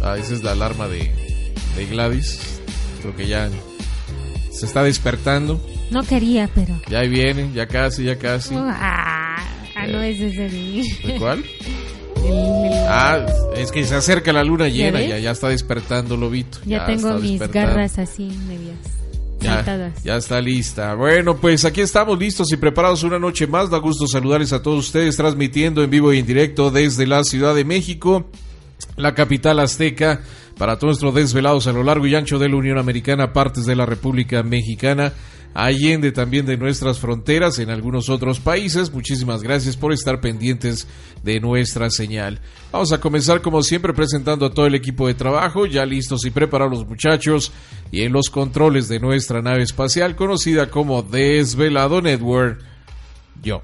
Ah, esa es la alarma de, de Gladys. Creo que ya se está despertando. No quería, pero. Ya viene, ya casi, ya casi. Ah, ah no, ese es el. ¿De cuál? el- Ah, es que se acerca la luna llena, ya, ya está despertando Lobito. ya, tengo mis garras así medias Ya, ya está lista. Bueno, pues aquí estamos listos y preparados una noche más. Da gusto saludarles a todos ustedes, transmitiendo en vivo y en directo desde la Ciudad de México, la capital azteca, para todos nuestros desvelados a lo largo y ancho de la Unión Americana, partes de la República Mexicana, allende también de nuestras fronteras en algunos otros países. Muchísimas gracias por estar pendientes de nuestra señal. Vamos a comenzar como siempre presentando a todo el equipo de trabajo, ya listos y preparados muchachos y en los controles de nuestra nave espacial conocida como Desvelado Network. Yo.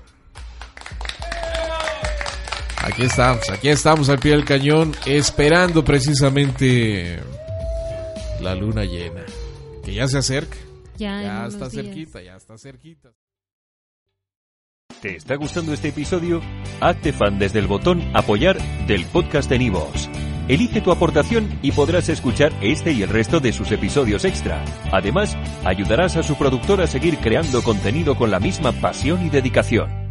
Aquí estamos, aquí estamos al pie del cañón, esperando precisamente la luna llena, que ya se acerca. Ya, en Ya unos está días. cerquita, ya está cerquita. ¿Te está gustando este episodio? Hazte fan desde el botón Apoyar del podcast de Nivos. Elige tu aportación y podrás escuchar este y el resto de sus episodios extra. Además, ayudarás a su productor a seguir creando contenido con la misma pasión y dedicación.